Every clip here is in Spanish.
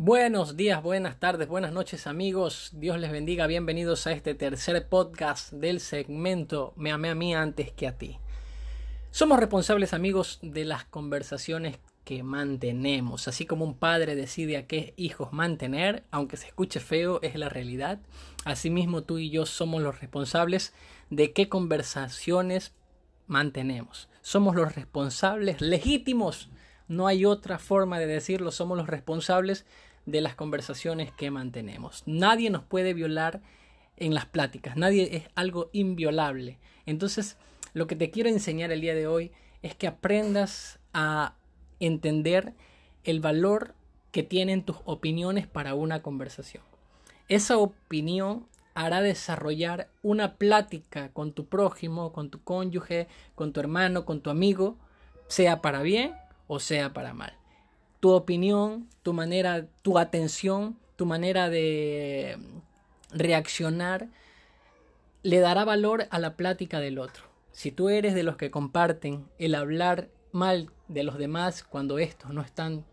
Buenos días, buenas tardes, buenas noches amigos. Dios les bendiga. Bienvenidos a este tercer podcast del segmento Me amé a mí antes que a ti. Somos responsables amigos de las conversaciones que mantenemos. Así como un padre decide a qué hijos mantener, aunque se escuche feo, es la realidad. Asimismo tú y yo somos los responsables de qué conversaciones mantenemos. Somos los responsables legítimos. No hay otra forma de decirlo. Somos los responsables de las conversaciones que mantenemos. Nadie nos puede violar en las pláticas, nadie es algo inviolable. Entonces, lo que te quiero enseñar el día de hoy es que aprendas a entender el valor que tienen tus opiniones para una conversación. Esa opinión hará desarrollar una plática con tu prójimo, con tu cónyuge, con tu hermano, con tu amigo, sea para bien o sea para mal tu opinión, tu manera, tu atención, tu manera de reaccionar, le dará valor a la plática del otro. Si tú eres de los que comparten el hablar mal de los demás cuando estos no están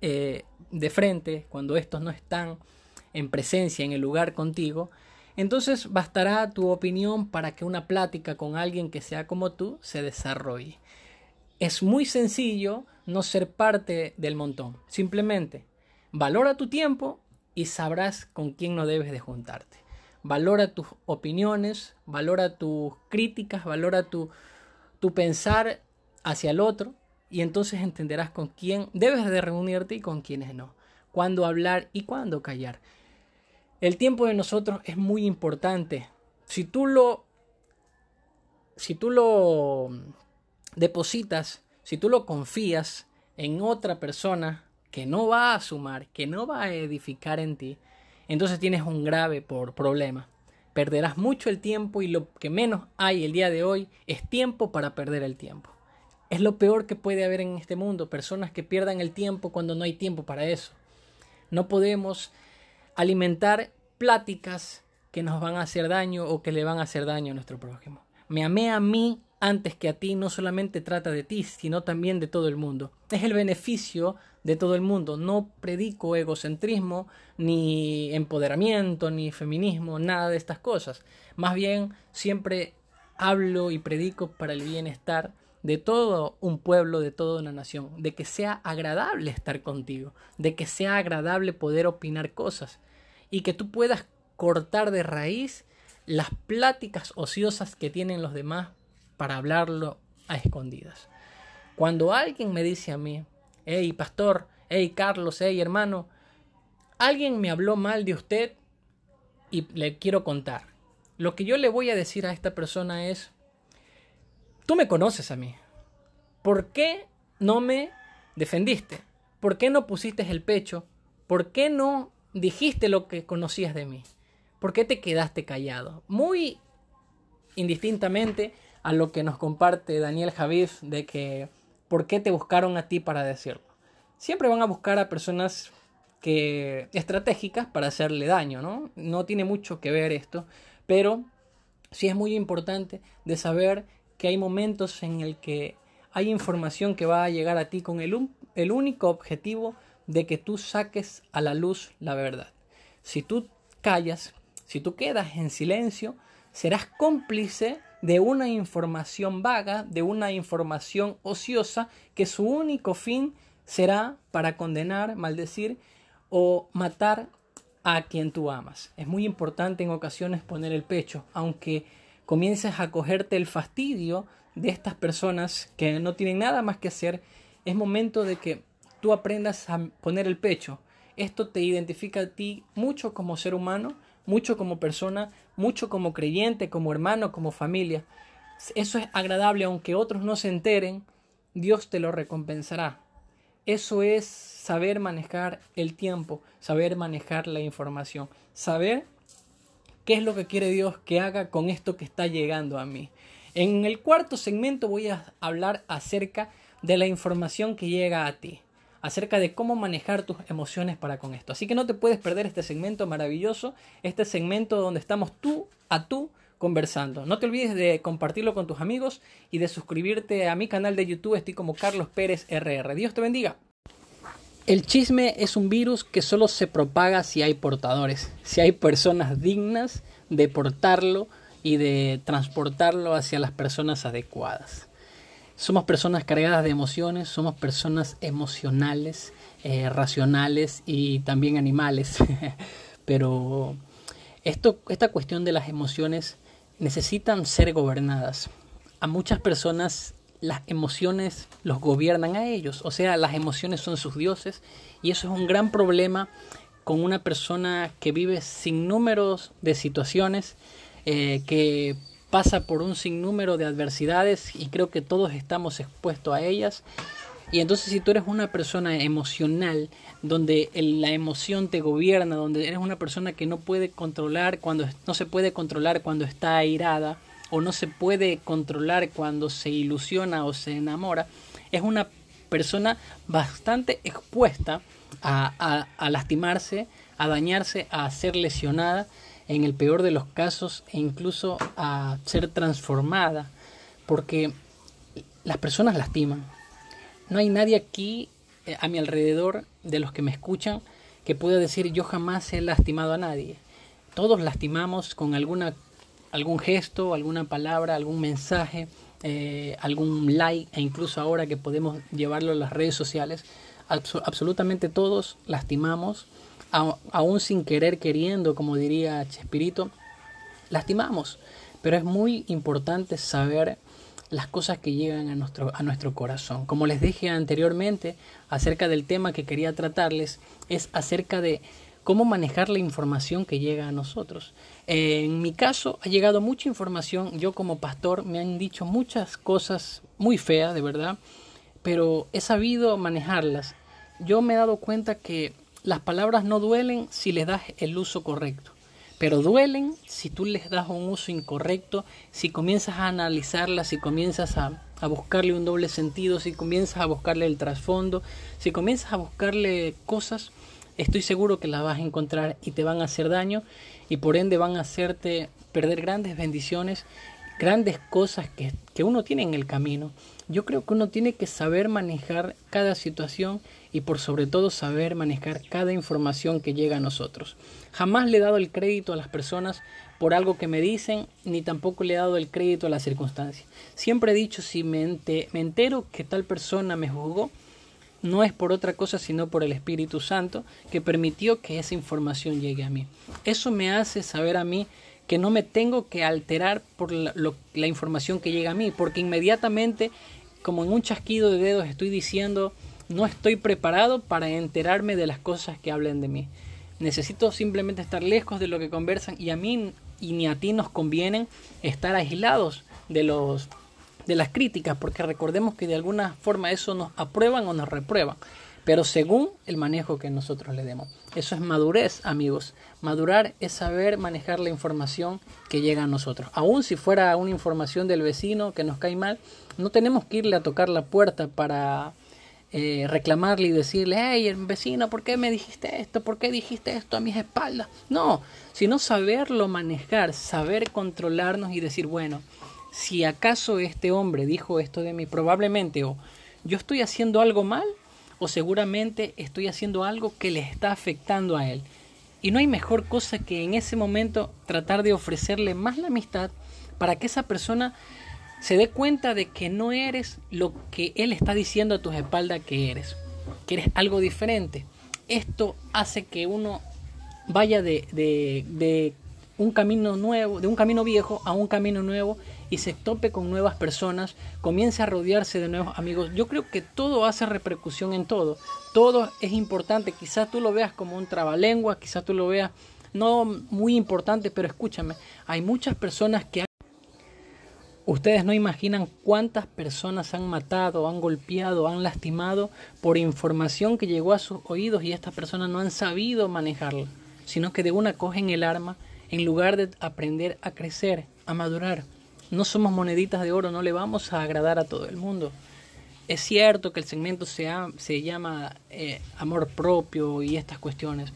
eh, de frente, cuando estos no están en presencia en el lugar contigo, entonces bastará tu opinión para que una plática con alguien que sea como tú se desarrolle. Es muy sencillo no ser parte del montón. Simplemente valora tu tiempo y sabrás con quién no debes de juntarte. Valora tus opiniones, valora tus críticas, valora tu, tu pensar hacia el otro y entonces entenderás con quién debes de reunirte y con quiénes no. Cuándo hablar y cuándo callar. El tiempo de nosotros es muy importante. Si tú lo si tú lo depositas, si tú lo confías en otra persona que no va a sumar, que no va a edificar en ti, entonces tienes un grave por problema. Perderás mucho el tiempo y lo que menos hay el día de hoy es tiempo para perder el tiempo. Es lo peor que puede haber en este mundo, personas que pierdan el tiempo cuando no hay tiempo para eso. No podemos alimentar pláticas que nos van a hacer daño o que le van a hacer daño a nuestro prójimo. Me amé a mí antes que a ti no solamente trata de ti, sino también de todo el mundo. Es el beneficio de todo el mundo. No predico egocentrismo, ni empoderamiento, ni feminismo, nada de estas cosas. Más bien, siempre hablo y predico para el bienestar de todo un pueblo, de toda una nación, de que sea agradable estar contigo, de que sea agradable poder opinar cosas y que tú puedas cortar de raíz las pláticas ociosas que tienen los demás para hablarlo a escondidas. Cuando alguien me dice a mí, hey pastor, hey Carlos, hey hermano, alguien me habló mal de usted y le quiero contar. Lo que yo le voy a decir a esta persona es, tú me conoces a mí. ¿Por qué no me defendiste? ¿Por qué no pusiste el pecho? ¿Por qué no dijiste lo que conocías de mí? ¿Por qué te quedaste callado? Muy indistintamente a lo que nos comparte Daniel Javif de que por qué te buscaron a ti para decirlo. Siempre van a buscar a personas que estratégicas para hacerle daño, ¿no? No tiene mucho que ver esto, pero sí es muy importante de saber que hay momentos en el que hay información que va a llegar a ti con el, el único objetivo de que tú saques a la luz la verdad. Si tú callas, si tú quedas en silencio, serás cómplice de una información vaga, de una información ociosa, que su único fin será para condenar, maldecir o matar a quien tú amas. Es muy importante en ocasiones poner el pecho, aunque comiences a cogerte el fastidio de estas personas que no tienen nada más que hacer, es momento de que tú aprendas a poner el pecho. Esto te identifica a ti mucho como ser humano, mucho como persona, mucho como creyente, como hermano, como familia. Eso es agradable, aunque otros no se enteren, Dios te lo recompensará. Eso es saber manejar el tiempo, saber manejar la información, saber qué es lo que quiere Dios que haga con esto que está llegando a mí. En el cuarto segmento voy a hablar acerca de la información que llega a ti acerca de cómo manejar tus emociones para con esto. Así que no te puedes perder este segmento maravilloso, este segmento donde estamos tú a tú conversando. No te olvides de compartirlo con tus amigos y de suscribirte a mi canal de YouTube. Estoy como Carlos Pérez RR. Dios te bendiga. El chisme es un virus que solo se propaga si hay portadores, si hay personas dignas de portarlo y de transportarlo hacia las personas adecuadas. Somos personas cargadas de emociones, somos personas emocionales, eh, racionales y también animales. Pero esto, esta cuestión de las emociones necesitan ser gobernadas. A muchas personas las emociones los gobiernan a ellos, o sea, las emociones son sus dioses y eso es un gran problema con una persona que vive sin números de situaciones, eh, que pasa por un sinnúmero de adversidades y creo que todos estamos expuestos a ellas. Y entonces si tú eres una persona emocional, donde la emoción te gobierna, donde eres una persona que no puede controlar cuando no se puede controlar cuando está airada o no se puede controlar cuando se ilusiona o se enamora, es una persona bastante expuesta a lastimarse, a dañarse, a ser lesionada en el peor de los casos e incluso a ser transformada, porque las personas lastiman. No hay nadie aquí eh, a mi alrededor de los que me escuchan que pueda decir yo jamás he lastimado a nadie. Todos lastimamos con alguna algún gesto, alguna palabra, algún mensaje, eh, algún like e incluso ahora que podemos llevarlo a las redes sociales, absolutamente todos lastimamos aún sin querer queriendo, como diría Chespirito, lastimamos. Pero es muy importante saber las cosas que llegan a nuestro, a nuestro corazón. Como les dije anteriormente, acerca del tema que quería tratarles, es acerca de cómo manejar la información que llega a nosotros. En mi caso ha llegado mucha información, yo como pastor me han dicho muchas cosas muy feas, de verdad, pero he sabido manejarlas. Yo me he dado cuenta que las palabras no duelen si les das el uso correcto, pero duelen si tú les das un uso incorrecto, si comienzas a analizarlas, si comienzas a, buscarle un doble sentido, si comienzas a buscarle el trasfondo, si comienzas a buscarle cosas, estoy seguro que las vas a encontrar y te van a hacer daño y por ende van a hacerte perder grandes bendiciones, grandes cosas que, que uno tiene en el camino. Yo creo que uno tiene que saber manejar cada situación y por sobre todo saber manejar cada información que llega a nosotros. Jamás le he dado el crédito a las personas por algo que me dicen, ni tampoco le he dado el crédito a las circunstancias. Siempre he dicho, si me, entero que tal persona me juzgó, no es por otra cosa sino por el Espíritu Santo que permitió que esa información llegue a mí. Eso me hace saber a mí que no me tengo que alterar por la, la información que llega a mí, porque inmediatamente, como en un chasquido de dedos, estoy diciendo no estoy preparado para enterarme de las cosas que hablen de mí. Necesito simplemente estar lejos de lo que conversan y a mí y ni a ti nos conviene estar aislados de los de las críticas, porque recordemos que de alguna forma eso nos aprueban o nos reprueban, pero según el manejo que nosotros le demos. Eso es madurez, amigos. Madurar es saber manejar la información que llega a nosotros. Aun si fuera una información del vecino que nos cae mal, no tenemos que irle a tocar la puerta para eh, reclamarle y decirle, hey, vecino, ¿por qué me dijiste esto? ¿Por qué dijiste esto a mis espaldas? No, sino saberlo manejar, saber controlarnos y decir, bueno, si acaso este hombre dijo esto de mí, probablemente o yo estoy haciendo algo mal o seguramente estoy haciendo algo que le está afectando a él. Y no hay mejor cosa que en ese momento tratar de ofrecerle más la amistad para que esa persona se dé cuenta de que no eres lo que él está diciendo a tus espaldas que eres, que eres algo diferente. Esto hace que uno vaya de, de, un camino nuevo, de un camino viejo a un camino nuevo y se tope con nuevas personas, comience a rodearse de nuevos amigos. Yo creo que todo hace repercusión en todo. Todo es importante. Quizás tú lo veas como un trabalengua, quizás tú lo veas no muy importante, pero escúchame, hay muchas personas que Ustedes no imaginan cuántas personas han matado, han golpeado, han lastimado por información que llegó a sus oídos y estas personas no han sabido manejarla, sino que de una cogen el arma en lugar de aprender a crecer, a madurar. No somos moneditas de oro, no le vamos a agradar a todo el mundo. Es cierto que el segmento se, llama eh, amor propio y estas cuestiones,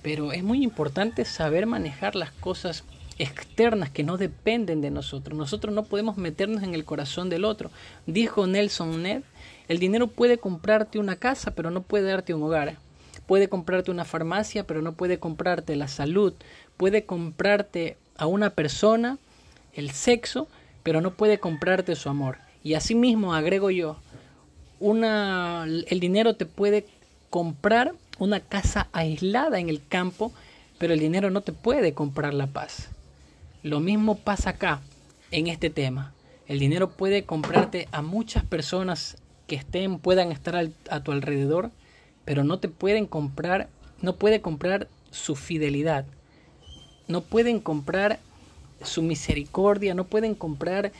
pero es muy importante saber manejar las cosas externas que no dependen de nosotros. Nosotros no podemos meternos en el corazón del otro. Dijo Nelson Ned El dinero puede comprarte una casa, pero no puede darte un hogar. Puede comprarte una farmacia, pero no puede comprarte la salud. Puede comprarte a una persona el sexo, pero no puede comprarte su amor. Y asimismo, agrego yo, una, el dinero te puede comprar una casa aislada en el campo, pero el dinero no te puede comprar la paz. Lo mismo pasa acá, en este tema. El dinero puede comprarte a muchas personas que estén, puedan estar a tu alrededor, pero no te pueden comprar, no puede comprar su fidelidad, no pueden comprar su misericordia, no pueden comprar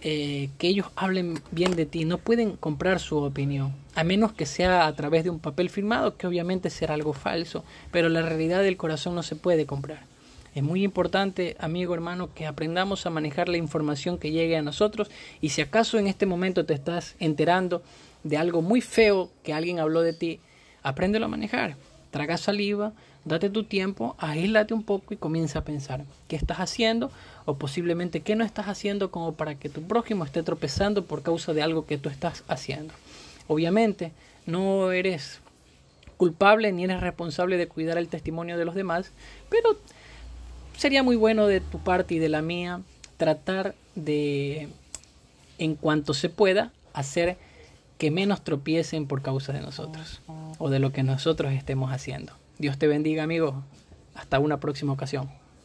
eh, que ellos hablen bien de ti, no pueden comprar su opinión, a menos que sea a través de un papel firmado, que obviamente será algo falso, pero la realidad del corazón no se puede comprar. Es muy importante, amigo hermano, que aprendamos a manejar la información que llegue a nosotros y si acaso en este momento te estás enterando de algo muy feo que alguien habló de ti, apréndelo a manejar. Traga saliva, date tu tiempo, aíslate un poco y comienza a pensar qué estás haciendo o posiblemente qué no estás haciendo como para que tu prójimo esté tropezando por causa de algo que tú estás haciendo. Obviamente, no eres culpable ni eres responsable de cuidar el testimonio de los demás, pero sería muy bueno de tu parte y de la mía tratar de, en cuanto se pueda, hacer que menos tropiecen por causa de nosotros o de lo que nosotros estemos haciendo. Dios te bendiga, amigo. Hasta una próxima ocasión.